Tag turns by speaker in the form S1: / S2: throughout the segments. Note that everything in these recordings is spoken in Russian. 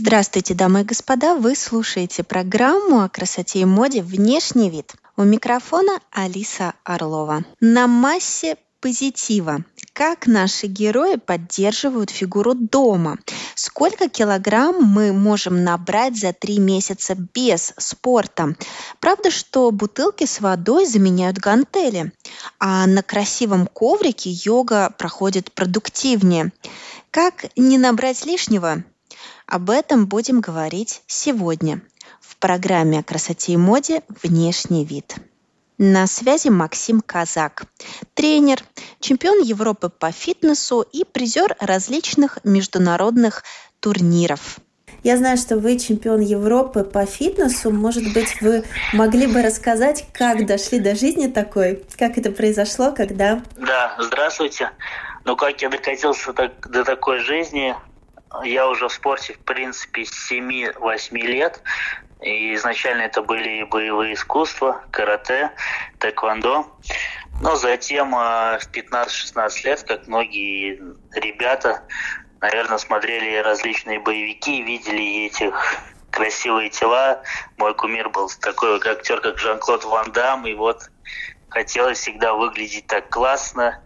S1: Здравствуйте, дамы и господа! Вы слушаете программу о красоте и моде «Внешний вид». У микрофона Алиса Орлова. На массе позитива. Как наши герои поддерживают фигуру дома? Сколько килограмм мы можем набрать за три месяца без спорта? Правда, что бутылки с водой заменяют гантели, а на красивом коврике йога проходит продуктивнее. Как не набрать лишнего? Об этом будем говорить сегодня в программе о красоте и моде «Внешний вид». На связи Максим Казак, тренер, чемпион Европы по фитнесу и призер различных международных турниров. Я знаю, что вы чемпион Европы по фитнесу. Может быть, вы могли бы рассказать, как дошли до жизни такой? Как это произошло, когда...
S2: Да, здравствуйте. Ну, как я докатился так, до такой жизни, я уже в спорте, в принципе, с 7-8 лет. И изначально это были боевые искусства, карате, тэквондо. Но затем а, в 15-16 лет, как многие ребята, наверное, смотрели различные боевики, видели этих красивые тела. Мой кумир был такой актер, как Жан-Клод Ван Дам, и вот хотелось всегда выглядеть так классно,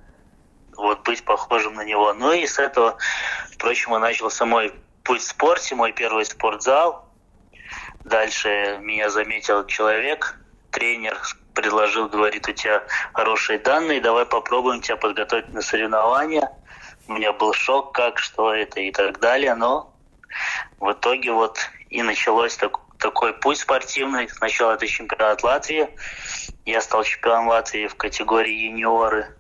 S2: вот быть похожим на него. Ну и с этого, впрочем, и начался мой путь в спорте, мой первый спортзал – Дальше меня заметил человек, тренер, предложил, говорит, у тебя хорошие данные, давай попробуем тебя подготовить на соревнования. У меня был шок, как, что это и так далее, но в итоге вот и началось так, такой путь спортивный. Сначала это чемпионат Латвии, я стал чемпионом Латвии в категории юниоры,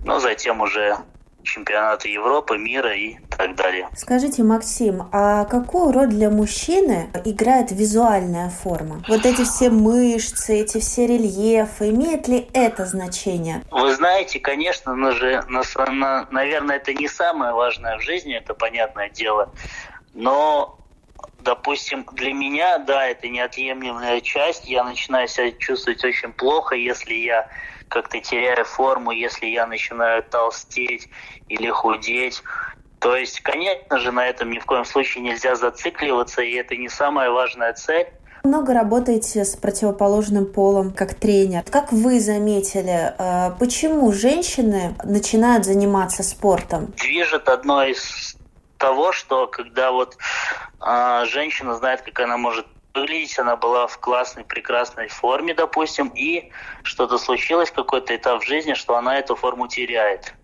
S2: но затем уже чемпионаты Европы, мира и так далее.
S1: Скажите, Максим, а какую роль для мужчины играет визуальная форма? Вот эти все мышцы, эти все рельефы, имеет ли это значение?
S2: Вы знаете, конечно, но же, наверное, это не самое важное в жизни, это понятное дело, но допустим, для меня, да, это неотъемлемая часть. Я начинаю себя чувствовать очень плохо, если я как-то теряю форму, если я начинаю толстеть или худеть. То есть, конечно же, на этом ни в коем случае нельзя зацикливаться, и это не самая важная цель.
S1: Много работаете с противоположным полом как тренер. Как вы заметили, э, почему женщины начинают заниматься спортом?
S2: Движет одно из того, что когда вот э, женщина знает, как она может выглядеть, она была в классной, прекрасной форме, допустим, и что-то случилось, какой-то этап в жизни, что она эту форму теряет.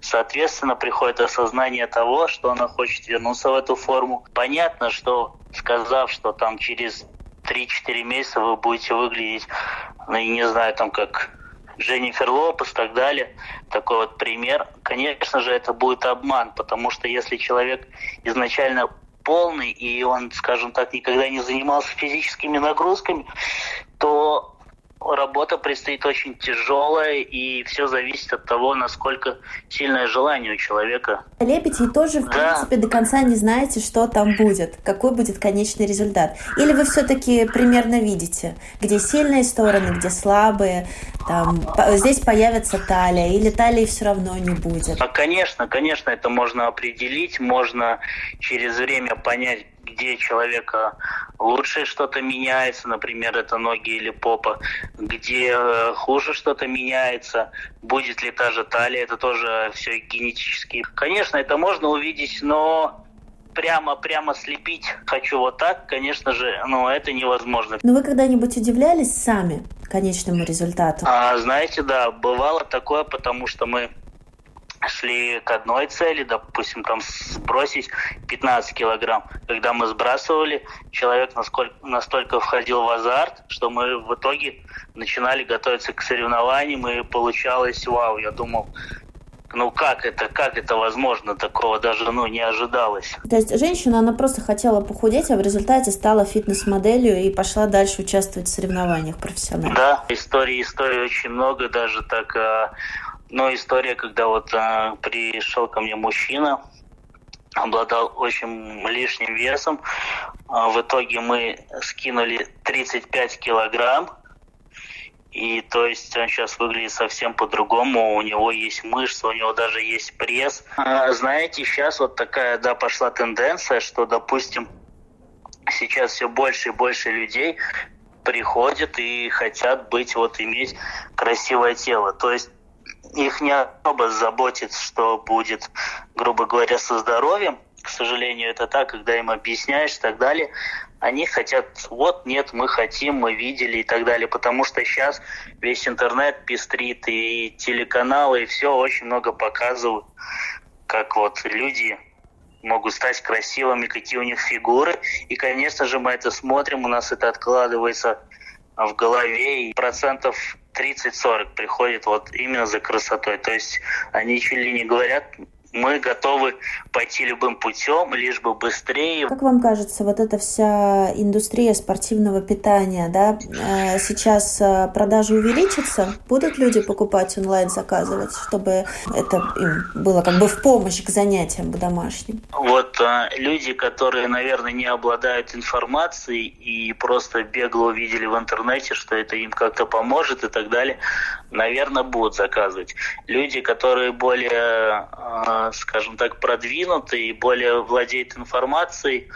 S2: Соответственно, приходит осознание того, что она хочет вернуться в эту форму. Понятно, что сказав, что там через 3-4 месяца вы будете выглядеть, ну, не знаю, там как Дженнифер Лопес и так далее, такой вот пример, конечно же, это будет обман, потому что если человек изначально полный, и он, скажем так, никогда не занимался физическими нагрузками, то работа предстоит очень тяжелая, и все зависит от того, насколько сильное желание у человека.
S1: Лепите и тоже, в да. принципе, до конца не знаете, что там будет, какой будет конечный результат. Или вы все-таки примерно видите, где сильные стороны, где слабые, там, здесь появится талия, или талии все равно не будет.
S2: А, конечно, конечно, это можно определить, можно через время понять, где человека лучше что-то меняется, например, это ноги или попа, где э, хуже что-то меняется, будет ли та же талия, это тоже все генетически. Конечно, это можно увидеть, но прямо прямо слепить хочу вот так, конечно же, ну это невозможно.
S1: Но вы когда-нибудь удивлялись сами конечному результату?
S2: А, знаете, да, бывало такое, потому что мы шли к одной цели, допустим, там сбросить 15 килограмм. Когда мы сбрасывали, человек насколько, настолько входил в азарт, что мы в итоге начинали готовиться к соревнованиям, и получалось вау. Я думал, ну как это, как это возможно, такого даже ну, не ожидалось.
S3: То есть женщина, она просто хотела похудеть, а в результате стала фитнес-моделью и пошла дальше участвовать в соревнованиях профессионально.
S2: Да, истории, истории очень много, даже так, а, но история, когда вот а, пришел ко мне мужчина, обладал очень лишним весом, а, в итоге мы скинули 35 килограмм, и то есть он сейчас выглядит совсем по-другому, у него есть мышцы, у него даже есть пресс. А, знаете, сейчас вот такая, да, пошла тенденция, что, допустим, сейчас все больше и больше людей приходят и хотят быть, вот иметь красивое тело. То есть их не особо заботит, что будет, грубо говоря, со здоровьем. К сожалению, это так, когда им объясняешь и так далее они хотят, вот нет, мы хотим, мы видели и так далее, потому что сейчас весь интернет пестрит, и телеканалы, и все очень много показывают, как вот люди могут стать красивыми, какие у них фигуры. И, конечно же, мы это смотрим, у нас это откладывается в голове, и процентов 30-40 приходит вот именно за красотой. То есть они чуть ли не говорят, мы готовы пойти любым путем, лишь бы быстрее.
S3: Как вам кажется, вот эта вся индустрия спортивного питания, да, э, сейчас э, продажи увеличатся? Будут люди покупать онлайн, заказывать, чтобы это им было как бы в помощь к занятиям к домашним?
S2: Вот а, люди, которые, наверное, не обладают информацией и просто бегло увидели в интернете, что это им как-то поможет и так далее, наверное, будут заказывать. Люди, которые более скажем так, продвинутые и более владеют информацией,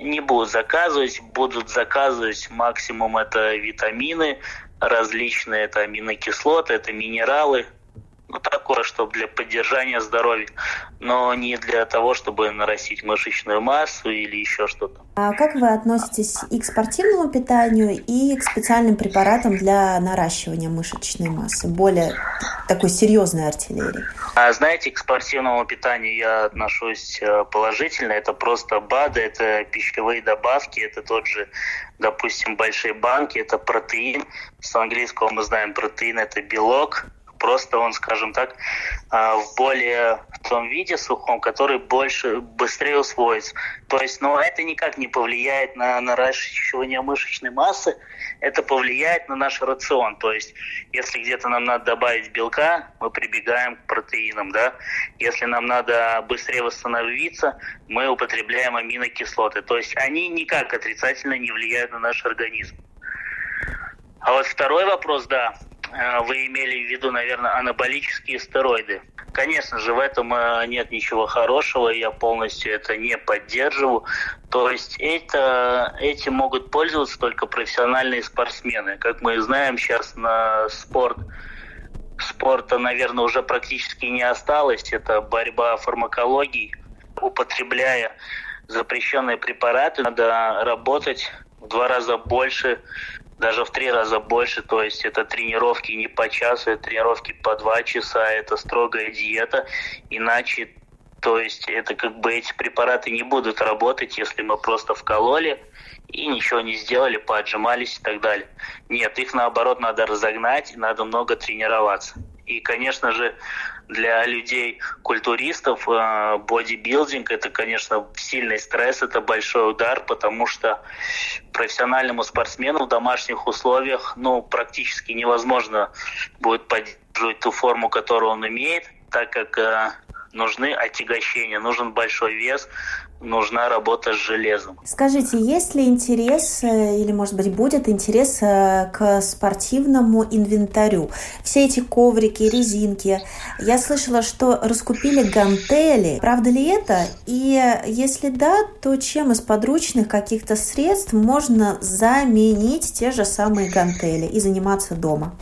S2: не будут заказывать, будут заказывать максимум это витамины различные, это аминокислоты, это минералы, ну, такое, чтобы для поддержания здоровья, но не для того, чтобы нарастить мышечную массу или еще что-то.
S3: А как вы относитесь и к спортивному питанию, и к специальным препаратам для наращивания мышечной массы, более такой серьезной артиллерии?
S2: А знаете, к спортивному питанию я отношусь э, положительно. Это просто БАДы, это пищевые добавки, это тот же, допустим, большие банки, это протеин. С английского мы знаем протеин – это белок, Просто он, скажем так, а, в более в том виде сухом, который больше, быстрее усвоится. То есть, но это никак не повлияет на наращивание мышечной массы, это повлияет на наш рацион. То есть, если где-то нам надо добавить белка, мы прибегаем к протеинам, да. Если нам надо быстрее восстановиться, мы употребляем аминокислоты. То есть, они никак отрицательно не влияют на наш организм. А вот второй вопрос, да, вы имели в виду, наверное, анаболические стероиды. Конечно же, в этом э, нет ничего хорошего, я полностью это не поддерживаю. То есть это, этим могут пользоваться только профессиональные спортсмены. Как мы знаем, сейчас на спорт спорта, наверное, уже практически не осталось. Это борьба фармакологий. Употребляя запрещенные препараты, надо работать в два раза больше даже в три раза больше, то есть это тренировки не по часу, это тренировки по два часа, это строгая диета, иначе, то есть это как бы эти препараты не будут работать, если мы просто вкололи и ничего не сделали, поотжимались и так далее. Нет, их наоборот надо разогнать, надо много тренироваться. И, конечно же, для людей культуристов э, бодибилдинг это, конечно, сильный стресс, это большой удар, потому что профессиональному спортсмену в домашних условиях ну, практически невозможно будет поддерживать ту форму, которую он имеет, так как э, нужны отягощения, нужен большой вес, нужна работа с железом.
S3: Скажите, есть ли интерес э, или, может быть, будет интерес э, к спортивному инвентарю? Все эти коврики, резинки. Я слышала, что раскупили гантели. Правда ли это? И если да, то чем из подручных каких-то средств можно заменить те же самые гантели и заниматься дома?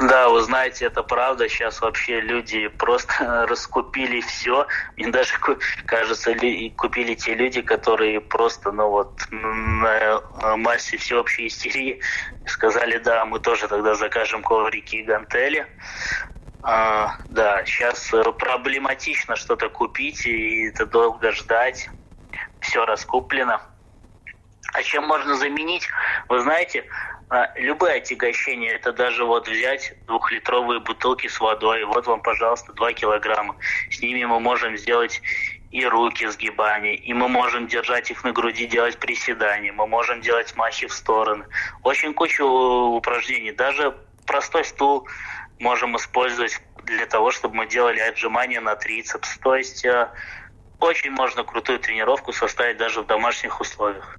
S2: Да, вы знаете, это правда. Сейчас вообще люди просто раскупили все. Мне даже кажется, купили те люди, которые просто, ну вот, на массе всеобщей истерии сказали, да, мы тоже тогда закажем коврики и гантели. А, да, сейчас проблематично что-то купить, и это долго ждать. Все раскуплено. А чем можно заменить? Вы знаете, а, любые отягощения, это даже вот взять двухлитровые бутылки с водой, вот вам, пожалуйста, 2 килограмма. С ними мы можем сделать и руки сгибания, и мы можем держать их на груди, делать приседания, мы можем делать махи в стороны. Очень кучу упражнений. Даже простой стул можем использовать для того, чтобы мы делали отжимания на трицепс. То есть э, очень можно крутую тренировку составить даже в домашних условиях.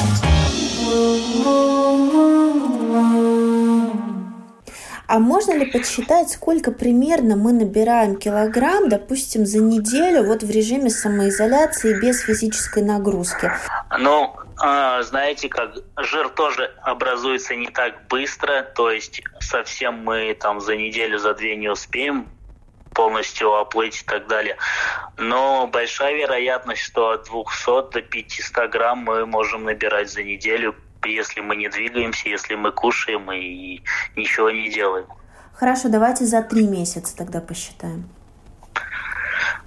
S3: А можно ли подсчитать, сколько примерно мы набираем килограмм, допустим, за неделю вот в режиме самоизоляции без физической нагрузки?
S2: Ну, а, знаете, как жир тоже образуется не так быстро, то есть совсем мы там за неделю, за две не успеем полностью оплыть и так далее. Но большая вероятность, что от 200 до 500 грамм мы можем набирать за неделю если мы не двигаемся, если мы кушаем и ничего не делаем.
S3: Хорошо, давайте за три месяца тогда посчитаем.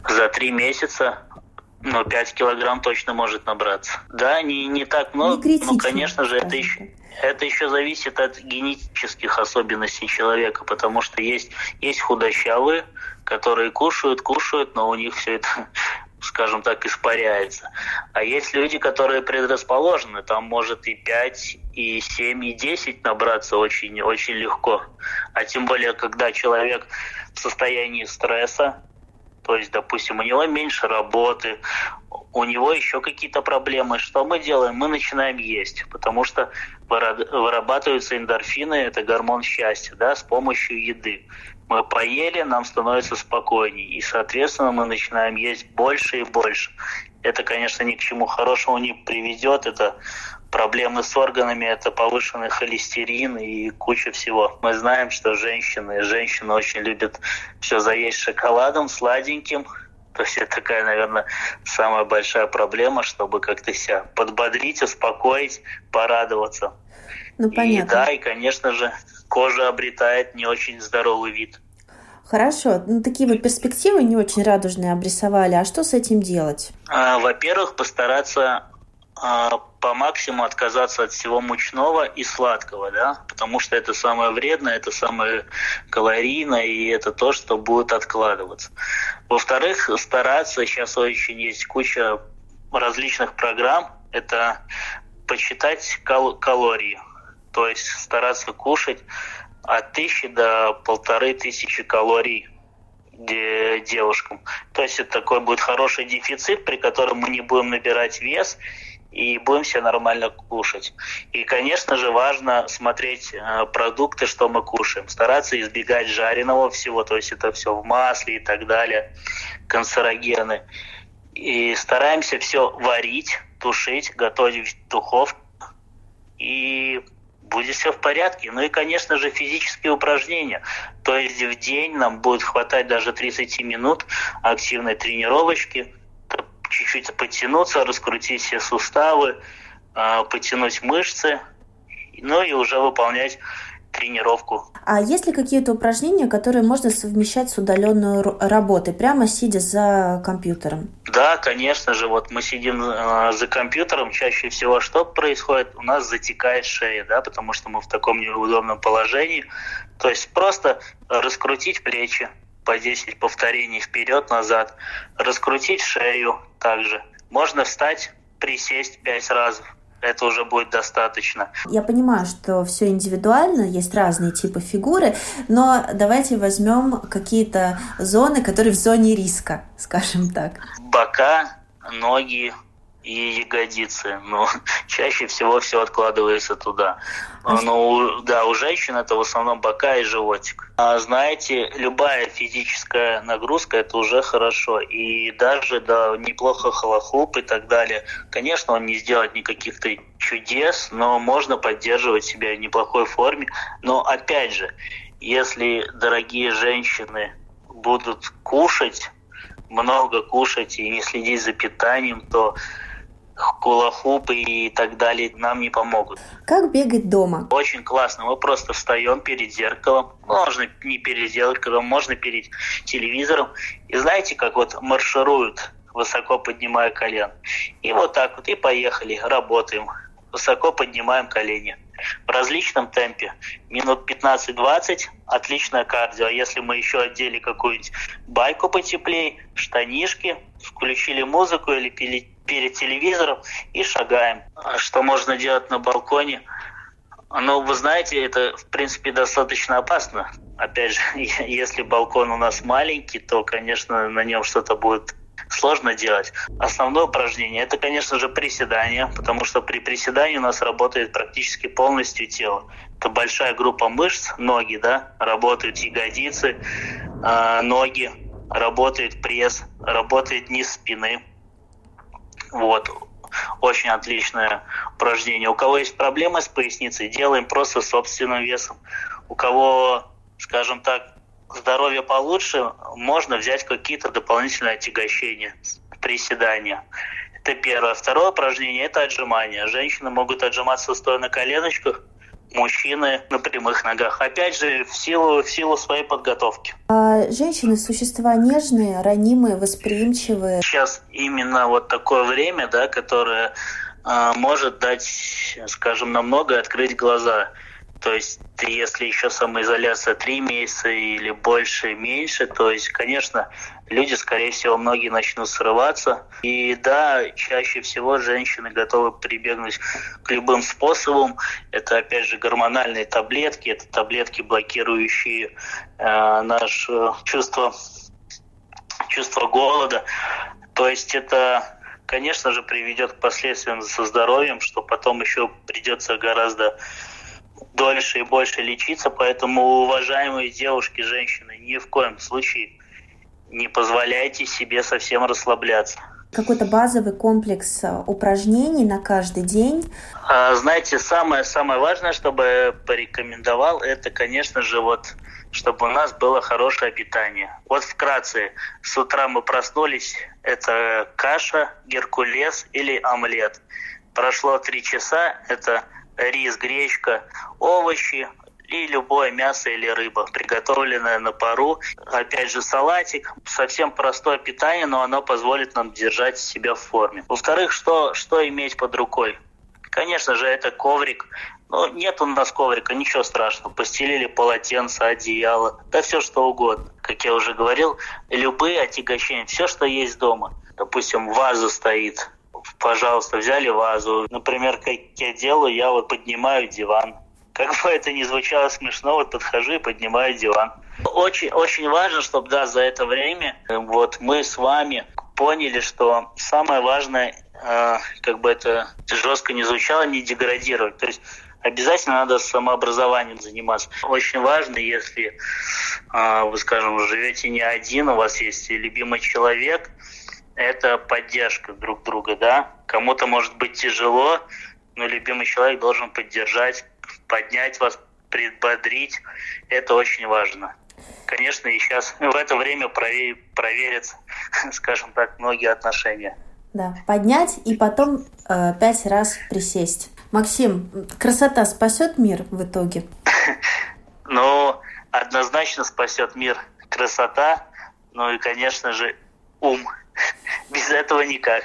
S2: За три месяца ну, 5 килограмм точно может набраться. Да, не, не так много, не но, конечно же, это еще, это еще зависит от генетических особенностей человека, потому что есть, есть худощавые, которые кушают, кушают, но у них все это скажем так, испаряется. А есть люди, которые предрасположены, там может и 5, и 7, и 10 набраться очень, очень легко. А тем более, когда человек в состоянии стресса, то есть, допустим, у него меньше работы, у него еще какие-то проблемы. Что мы делаем? Мы начинаем есть, потому что вырабатываются эндорфины, это гормон счастья, да, с помощью еды мы поели, нам становится спокойнее. И, соответственно, мы начинаем есть больше и больше. Это, конечно, ни к чему хорошему не приведет. Это проблемы с органами, это повышенный холестерин и куча всего. Мы знаем, что женщины, женщины очень любят все заесть шоколадом, сладеньким. То есть это такая, наверное, самая большая проблема, чтобы как-то себя подбодрить, успокоить, порадоваться. Ну, понятно. И да, и, конечно же, кожа обретает не очень здоровый вид.
S3: Хорошо, ну такие вот перспективы не очень радужные обрисовали. А что с этим делать?
S2: А, во-первых, постараться а, по максимуму отказаться от всего мучного и сладкого, да, потому что это самое вредное, это самое калорийное, и это то, что будет откладываться. Во-вторых, стараться, сейчас очень есть куча различных программ, это посчитать кал- калории, то есть стараться кушать от тысячи до полторы тысячи калорий девушкам. То есть это такой будет хороший дефицит, при котором мы не будем набирать вес и будем себя нормально кушать. И, конечно же, важно смотреть э, продукты, что мы кушаем. Стараться избегать жареного всего, то есть это все в масле и так далее, канцерогены. И стараемся все варить, тушить, готовить в духовке. И будет все в порядке. Ну и, конечно же, физические упражнения. То есть в день нам будет хватать даже 30 минут активной тренировочки, чуть-чуть подтянуться, раскрутить все суставы, а, потянуть мышцы, ну и уже выполнять тренировку.
S3: А есть ли какие-то упражнения, которые можно совмещать с удаленной работой, прямо сидя за компьютером?
S2: Да, конечно же, вот мы сидим э, за компьютером, чаще всего что происходит? У нас затекает шея, да, потому что мы в таком неудобном положении. То есть просто раскрутить плечи по 10 повторений вперед-назад, раскрутить шею также. Можно встать, присесть 5 раз, это уже будет достаточно.
S3: Я понимаю, что все индивидуально, есть разные типы фигуры, но давайте возьмем какие-то зоны, которые в зоне риска, скажем так.
S2: Бока, ноги, и ягодицы. Но чаще всего все откладывается туда. А ну, да, у женщин это в основном бока и животик. А знаете, любая физическая нагрузка это уже хорошо. И даже да, неплохо холохуп и так далее. Конечно, он не сделает никаких-то чудес, но можно поддерживать себя в неплохой форме. Но опять же, если дорогие женщины будут кушать много кушать и не следить за питанием, то кулахупы и так далее нам не помогут.
S3: Как бегать дома?
S2: Очень классно. Мы просто встаем перед зеркалом. Можно не перед зеркалом, можно перед телевизором. И знаете, как вот маршируют, высоко поднимая колен. И вот так вот, и поехали, работаем. Высоко поднимаем колени в различном темпе. Минут 15-20 отличное кардио. А если мы еще одели какую-нибудь байку потеплее, штанишки, включили музыку или пили перед телевизором и шагаем. А что можно делать на балконе? Ну, вы знаете, это, в принципе, достаточно опасно. Опять же, если балкон у нас маленький, то, конечно, на нем что-то будет сложно делать. Основное упражнение – это, конечно же, приседание, потому что при приседании у нас работает практически полностью тело. Это большая группа мышц, ноги, да, работают ягодицы, э, ноги, работает пресс, работает низ спины. Вот, очень отличное упражнение. У кого есть проблемы с поясницей, делаем просто собственным весом. У кого, скажем так, здоровье получше, можно взять какие-то дополнительные отягощения, приседания. Это первое. Второе упражнение – это отжимания. Женщины могут отжиматься стоя на коленочках, мужчины на прямых ногах. Опять же, в силу, в силу своей подготовки.
S3: А женщины – существа нежные, ранимые, восприимчивые.
S2: Сейчас именно вот такое время, да, которое э, может дать, скажем, намного открыть глаза – то есть если еще самоизоляция три месяца или больше, меньше, то есть, конечно, люди, скорее всего, многие начнут срываться. И да, чаще всего женщины готовы прибегнуть к любым способам. Это, опять же, гормональные таблетки, это таблетки, блокирующие э, наше чувство, чувство голода. То есть это конечно же, приведет к последствиям со здоровьем, что потом еще придется гораздо дольше и больше лечиться, поэтому, уважаемые девушки, женщины, ни в коем случае не позволяйте себе совсем расслабляться.
S3: Какой-то базовый комплекс э, упражнений на каждый день.
S2: А, знаете, самое самое важное, чтобы порекомендовал, это, конечно же, вот чтобы у нас было хорошее питание. Вот вкратце, с утра мы проснулись, это каша, геркулес или омлет. Прошло три часа, это рис, гречка, овощи и любое мясо или рыба, приготовленное на пару. Опять же, салатик. Совсем простое питание, но оно позволит нам держать себя в форме. Во-вторых, что, что иметь под рукой? Конечно же, это коврик. Но нет у нас коврика, ничего страшного. Постелили полотенце, одеяло, да все что угодно. Как я уже говорил, любые отягощения, все, что есть дома. Допустим, ваза стоит, пожалуйста, взяли вазу. Например, как я делаю, я вот поднимаю диван. Как бы это ни звучало смешно, вот подхожу и поднимаю диван. Очень, очень важно, чтобы, да, за это время э, вот мы с вами поняли, что самое важное, э, как бы это жестко не звучало, не деградировать. То есть обязательно надо самообразованием заниматься. Очень важно, если э, вы, скажем, живете не один, у вас есть любимый человек, это поддержка друг друга, да. Кому-то может быть тяжело, но любимый человек должен поддержать, поднять вас, предбодрить. Это очень важно. Конечно, и сейчас в это время проверятся, скажем так, многие отношения.
S3: Да, поднять и потом э, пять раз присесть. Максим, красота спасет мир в итоге?
S2: Ну, однозначно спасет мир красота, ну и, конечно же, ум. Без этого никак.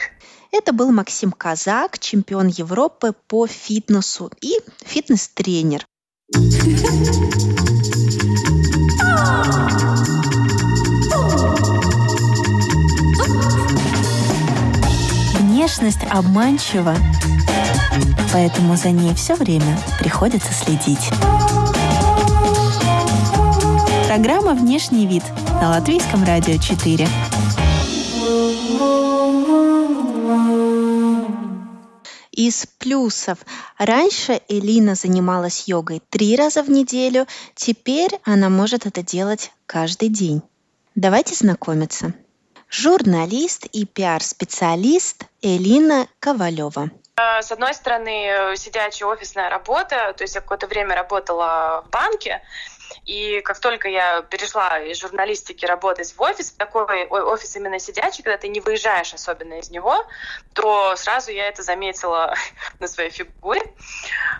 S1: Это был Максим Казак, чемпион Европы по фитнесу и фитнес-тренер. Внешность обманчива, поэтому за ней все время приходится следить. Программа «Внешний вид» на Латвийском радио 4. Из плюсов. Раньше Элина занималась йогой три раза в неделю, теперь она может это делать каждый день. Давайте знакомиться. Журналист и пиар-специалист Элина Ковалева.
S4: С одной стороны, сидячая офисная работа, то есть я какое-то время работала в банке, И как только я перешла из журналистики работать в офис, такой офис именно сидячий, когда ты не выезжаешь особенно из него, то сразу я это заметила на своей фигуре,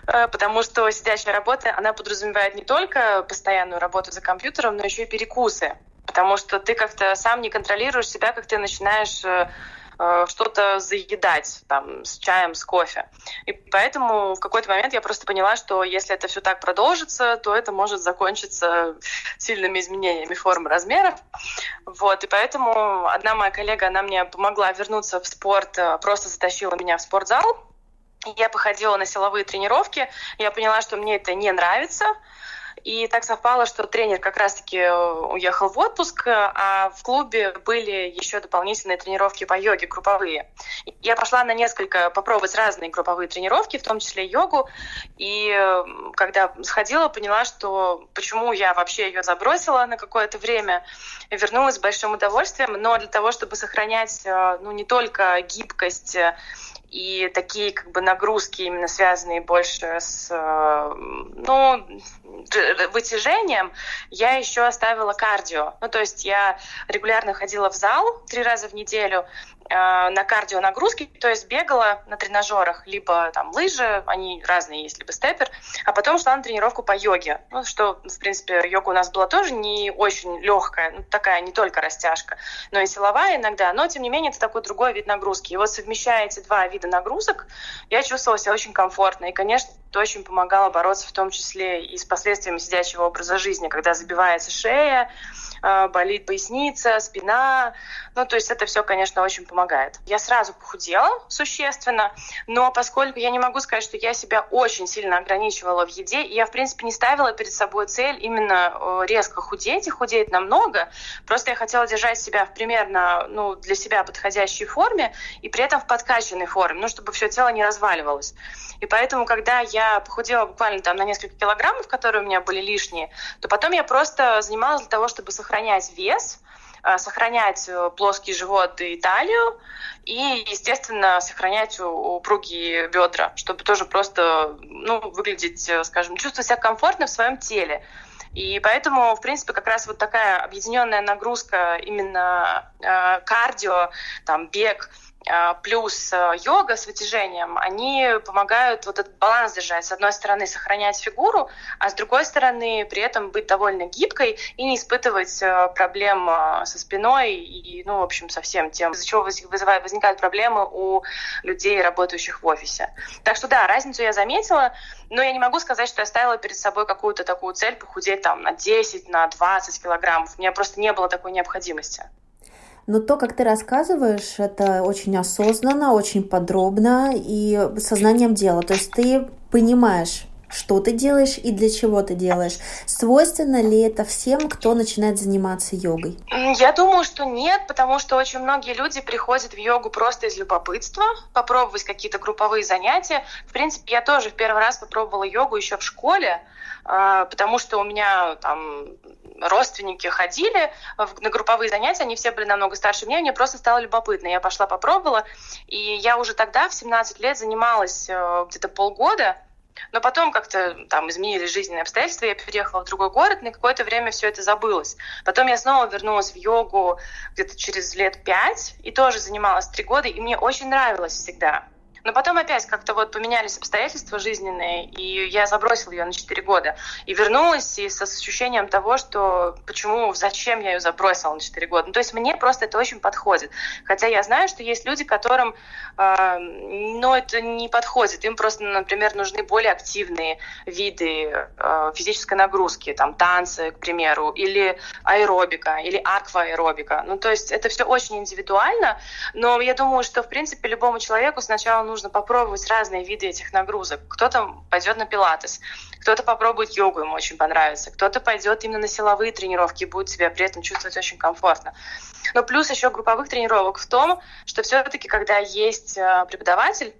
S4: э, потому что сидячая работа, она подразумевает не только постоянную работу за компьютером, но еще и перекусы. Потому что ты как-то сам не контролируешь себя, как ты начинаешь э, что-то заедать там с чаем, с кофе. И поэтому в какой-то момент я просто поняла, что если это все так продолжится, то это может закончиться сильными изменениями формы размеров. Вот, и поэтому одна моя коллега, она мне помогла вернуться в спорт, э, просто затащила меня в спортзал. Я походила на силовые тренировки, я поняла, что мне это не нравится, и так совпало, что тренер как раз-таки э, уехал в отпуск, а в клубе были еще дополнительные тренировки по йоге, групповые. Я пошла на несколько, попробовать разные групповые тренировки, в том числе йогу. И э, когда сходила, поняла, что почему я вообще ее забросила на какое-то время, вернулась с большим удовольствием, но для того, чтобы сохранять э, ну, не только гибкость, и такие как бы нагрузки именно связанные больше с ну вытяжением я еще оставила кардио. Ну, то есть я регулярно ходила в зал три раза в неделю, Э, на кардио нагрузки, то есть бегала на тренажерах, либо там лыжи, они разные есть, либо степер, а потом шла на тренировку по йоге. Ну, что, в принципе, йога у нас была тоже не очень легкая, ну, такая не только растяжка, но и силовая иногда, но, тем не менее, это такой другой вид нагрузки. И вот совмещая эти два вида нагрузок, я чувствовала себя очень комфортно. И, конечно, это очень помогало бороться в том числе и с последствиями сидячего образа жизни, когда забивается шея, э, болит поясница, спина. Ну, то есть это все, конечно, очень помогает. Я сразу похудела существенно, но поскольку я не могу сказать, что я себя очень сильно ограничивала в еде, я, в принципе, не ставила перед собой цель именно резко худеть и худеть намного. Просто я хотела держать себя в примерно ну, для себя подходящей форме и при этом в подкачанной форме, ну, чтобы все тело не разваливалось. И поэтому, когда я похудела буквально там на несколько килограммов, которые у меня были лишние, то потом я просто занималась для того, чтобы сохранять вес, э, сохранять э, плоский живот и талию, и, естественно, сохранять упругие бедра, чтобы тоже просто ну, выглядеть, э, скажем, чувствовать себя комфортно в своем теле. И поэтому, в принципе, как раз вот такая объединенная нагрузка именно э, кардио, там, бег, плюс э, йога с вытяжением, они помогают вот этот баланс держать. С одной стороны, сохранять фигуру, а с другой стороны, при этом быть довольно гибкой и не испытывать э, проблем э, со спиной и, ну, в общем, со всем тем, из-за чего вызывают, возникают проблемы у людей, работающих в офисе. Так что да, разницу я заметила, но я не могу сказать, что я ставила перед собой какую-то такую цель похудеть там на 10, на 20 килограммов. У меня просто не было такой необходимости.
S3: Но то, как ты рассказываешь, это очень осознанно, очень подробно и сознанием дела. То есть ты понимаешь, что ты делаешь и для чего ты делаешь. Свойственно ли это всем, кто начинает заниматься йогой?
S4: Я думаю, что нет, потому что очень многие люди приходят в йогу просто из любопытства, попробовать какие-то групповые занятия. В принципе, я тоже в первый раз попробовала йогу еще в школе, а, потому что у меня там родственники ходили на групповые занятия, они все были намного старше меня, мне просто стало любопытно. Я пошла попробовала, и я уже тогда, в 17 лет, занималась э, где-то полгода, но потом как-то там изменились жизненные обстоятельства, я переехала в другой город, на какое-то время все это забылось. Потом я снова вернулась в йогу где-то через лет пять и тоже занималась три года, и мне очень нравилось всегда. Но потом опять как-то вот поменялись обстоятельства жизненные, и я забросила ее на 4 года. И вернулась и с ощущением того, что почему, зачем я ее забросила на 4 года. Ну, то есть мне просто это очень подходит. Хотя я знаю, что есть люди, которым э, ну, это не подходит. Им просто, например, нужны более активные виды э, физической нагрузки, там танцы, к примеру, или аэробика, или акваэробика. Ну, то есть это все очень индивидуально, но я думаю, что, в принципе, любому человеку сначала нужно попробовать разные виды этих нагрузок. Кто-то пойдет на пилатес, кто-то попробует йогу, ему очень понравится, кто-то пойдет именно на силовые тренировки и будет себя при этом чувствовать очень комфортно. Но плюс еще групповых тренировок в том, что все-таки, когда есть э, преподаватель,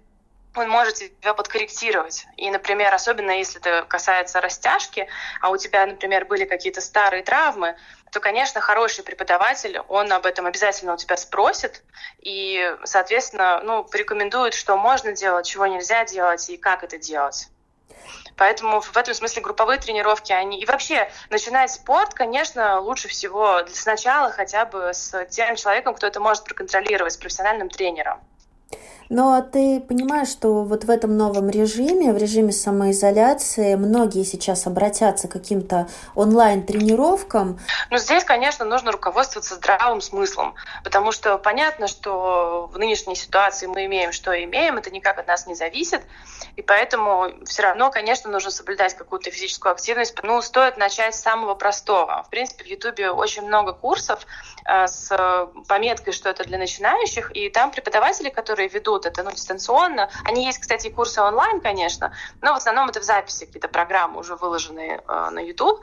S4: он может тебя подкорректировать. И, например, особенно если это касается растяжки, а у тебя, например, были какие-то старые травмы, то, конечно, хороший преподаватель, он об этом обязательно у тебя спросит и, соответственно, ну, порекомендует, что можно делать, чего нельзя делать и как это делать. Поэтому в этом смысле групповые тренировки, они... И вообще, начинать спорт, конечно, лучше всего сначала хотя бы с тем человеком, кто это может проконтролировать, с профессиональным тренером.
S3: Но ты понимаешь, что вот в этом новом режиме, в режиме самоизоляции, многие сейчас обратятся к каким-то онлайн-тренировкам.
S4: Ну, здесь, конечно, нужно руководствоваться здравым смыслом, потому что понятно, что в нынешней ситуации мы имеем, что имеем, это никак от нас не зависит, и поэтому все равно, конечно, нужно соблюдать какую-то физическую активность. Ну, стоит начать с самого простого. В принципе, в Ютубе очень много курсов э, с пометкой, что это для начинающих, и там преподаватели, которые ведут ведут это ну, дистанционно. Они есть, кстати, курсы онлайн, конечно, но в основном это в записи какие-то программы уже выложенные э, на YouTube,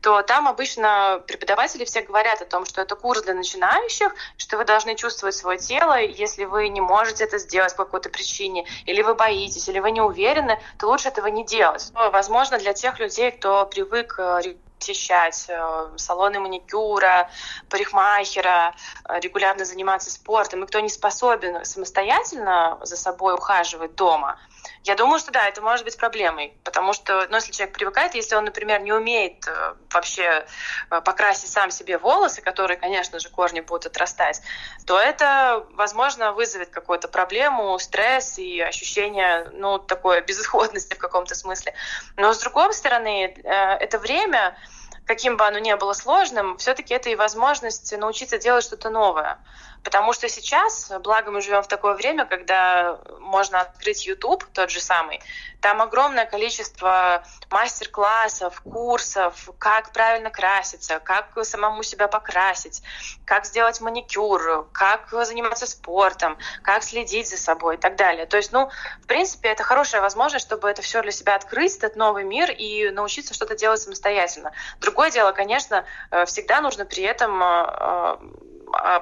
S4: то там обычно преподаватели все говорят о том, что это курс для начинающих, что вы должны чувствовать свое тело, и если вы не можете это сделать по какой-то причине, или вы боитесь, или вы не уверены, то лучше этого не делать. Возможно, для тех людей, кто привык э, посещать э, салоны маникюра, парикмахера, э, регулярно заниматься спортом, и кто не способен самостоятельно за собой ухаживать дома, я думаю, что да, это может быть проблемой, потому что, ну, если человек привыкает, если он, например, не умеет э, вообще покрасить сам себе волосы, которые, конечно же, корни будут отрастать, то это, возможно, вызовет какую-то проблему, стресс и ощущение, ну, такой безысходности в каком-то смысле. Но, с другой стороны, это время, каким бы оно ни было сложным, все-таки это и возможность научиться делать что-то новое. Потому что сейчас, благо мы живем в такое время, когда можно открыть YouTube, тот же самый, там огромное количество мастер-классов, курсов, как правильно краситься, как самому себя покрасить, как сделать маникюр, как заниматься спортом, как следить за собой и так далее. То есть, ну, в принципе, это хорошая возможность, чтобы это все для себя открыть, этот новый мир и научиться что-то делать самостоятельно. Другое дело, конечно, э, всегда нужно при этом э, э,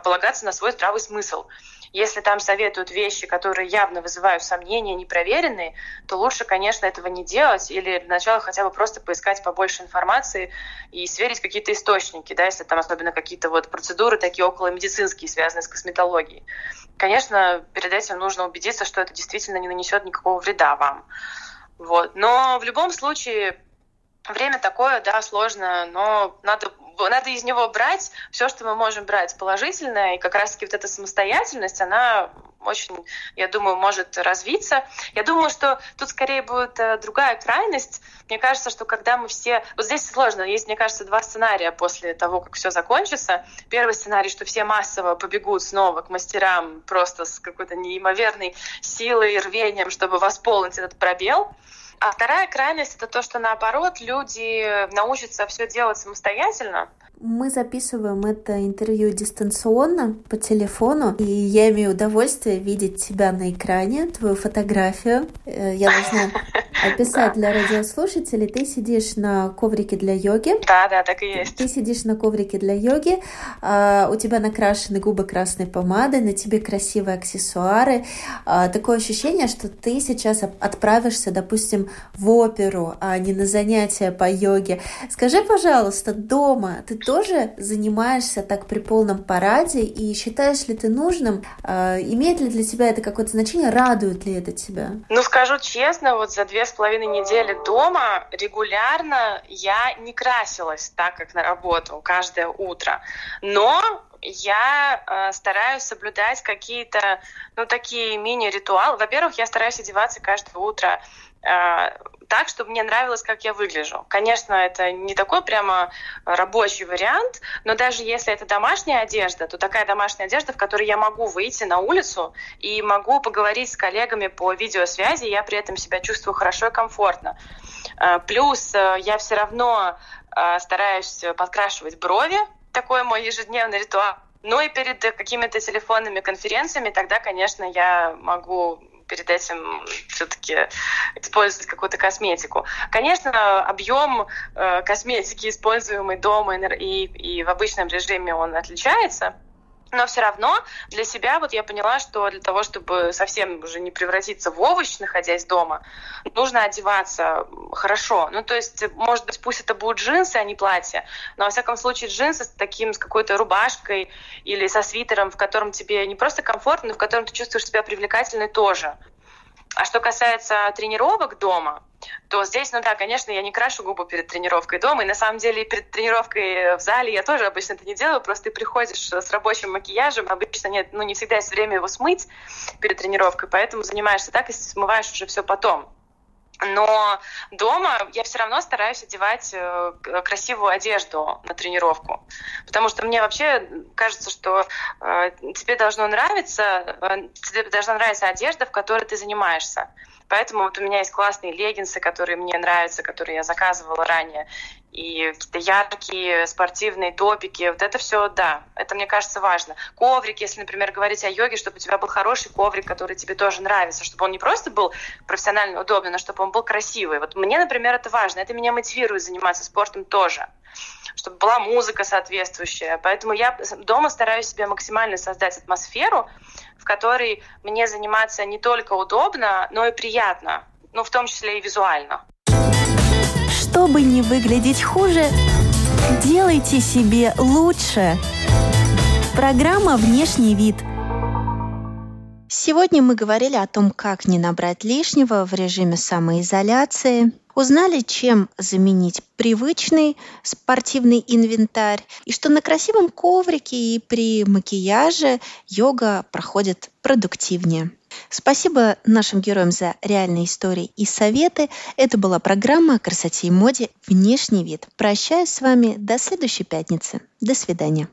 S4: полагаться на свой здравый смысл. Если там советуют вещи, которые явно вызывают сомнения, непроверенные, то лучше, конечно, этого не делать или для начала хотя бы просто поискать побольше информации и сверить какие-то источники, да, если там особенно какие-то вот процедуры такие около медицинские, связанные с косметологией. Конечно, перед этим нужно убедиться, что это действительно не нанесет никакого вреда вам. Вот. Но в любом случае время такое, да, сложно, но надо надо из него брать все, что мы можем брать положительное, и как раз-таки вот эта самостоятельность, она очень, я думаю, может развиться. Я думаю, что тут скорее будет э, другая крайность. Мне кажется, что когда мы все... Вот здесь сложно. Есть, мне кажется, два сценария после того, как все закончится. Первый сценарий, что все массово побегут снова к мастерам просто с какой-то неимоверной силой и рвением, чтобы восполнить этот пробел. А вторая крайность это то, что наоборот люди научатся все делать самостоятельно.
S3: Мы записываем это интервью дистанционно по телефону, и я имею удовольствие видеть тебя на экране, твою фотографию. Э, я должна описать для радиослушателей. Ты сидишь на коврике для йоги.
S4: Да, да, так и есть.
S3: Ты сидишь на коврике для йоги, а, у тебя накрашены губы красной помадой, на тебе красивые аксессуары. А, такое ощущение, что ты сейчас отправишься, допустим, в оперу, а не на занятия по йоге. Скажи, пожалуйста, дома ты тоже занимаешься так при полном параде и считаешь ли ты нужным, э, имеет ли для тебя это какое-то значение, радует ли это тебя?
S4: Ну, скажу честно, вот за две с половиной недели дома регулярно я не красилась так, как на работу каждое утро. Но я э, стараюсь соблюдать какие-то, ну, такие мини-ритуалы. Во-первых, я стараюсь одеваться каждое утро так, чтобы мне нравилось, как я выгляжу. Конечно, это не такой прямо рабочий вариант, но даже если это домашняя одежда, то такая домашняя одежда, в которой я могу выйти на улицу и могу поговорить с коллегами по видеосвязи, я при этом себя чувствую хорошо и комфортно. Э, плюс э, я все равно стараюсь подкрашивать брови, такой мой ежедневный ритуал. Ну и перед какими-то телефонными конференциями тогда, конечно, я могу перед этим все-таки использовать какую-то косметику. Конечно, объем э, косметики, используемой дома и, и в обычном режиме, он отличается. Но все равно для себя вот я поняла, что для того, чтобы совсем уже не превратиться в овощ, находясь дома, нужно одеваться хорошо. Ну, то есть, может быть, пусть это будут джинсы, а не платье, но, во всяком случае, джинсы с таким, с какой-то рубашкой или со свитером, в котором тебе не просто комфортно, но в котором ты чувствуешь себя привлекательной тоже. А что касается тренировок дома, то здесь, ну да, конечно, я не крашу губы перед тренировкой дома, и на самом деле перед тренировкой в зале я тоже обычно это не делаю, просто ты приходишь с рабочим макияжем, обычно нет, ну не всегда есть время его смыть перед тренировкой, поэтому занимаешься так и смываешь уже все потом. Но дома я все равно стараюсь одевать э, красивую одежду на тренировку. Потому что мне вообще кажется, что э, тебе должно нравиться, э, тебе должна нравиться одежда, в которой ты занимаешься. Поэтому вот у меня есть классные леггинсы, которые мне нравятся, которые я заказывала ранее и какие-то яркие спортивные топики. Вот это все, да, это мне кажется важно. Коврик, если, например, говорить о йоге, чтобы у тебя был хороший коврик, который тебе тоже нравится, чтобы он не просто был профессионально удобный, но чтобы он был красивый. Вот мне, например, это важно. Это меня мотивирует заниматься спортом тоже чтобы была музыка соответствующая. Поэтому я дома стараюсь себе максимально создать атмосферу, в которой мне заниматься не только удобно, но и приятно, ну, в том числе и визуально.
S1: Чтобы не выглядеть хуже, делайте себе лучше. Программа «Внешний вид». Сегодня мы говорили о том, как не набрать лишнего в режиме самоизоляции, узнали, чем заменить привычный спортивный инвентарь, и что на красивом коврике и при макияже йога проходит продуктивнее. Спасибо нашим героям за реальные истории и советы. Это была программа о красоте и моде «Внешний вид». Прощаюсь с вами до следующей пятницы. До свидания.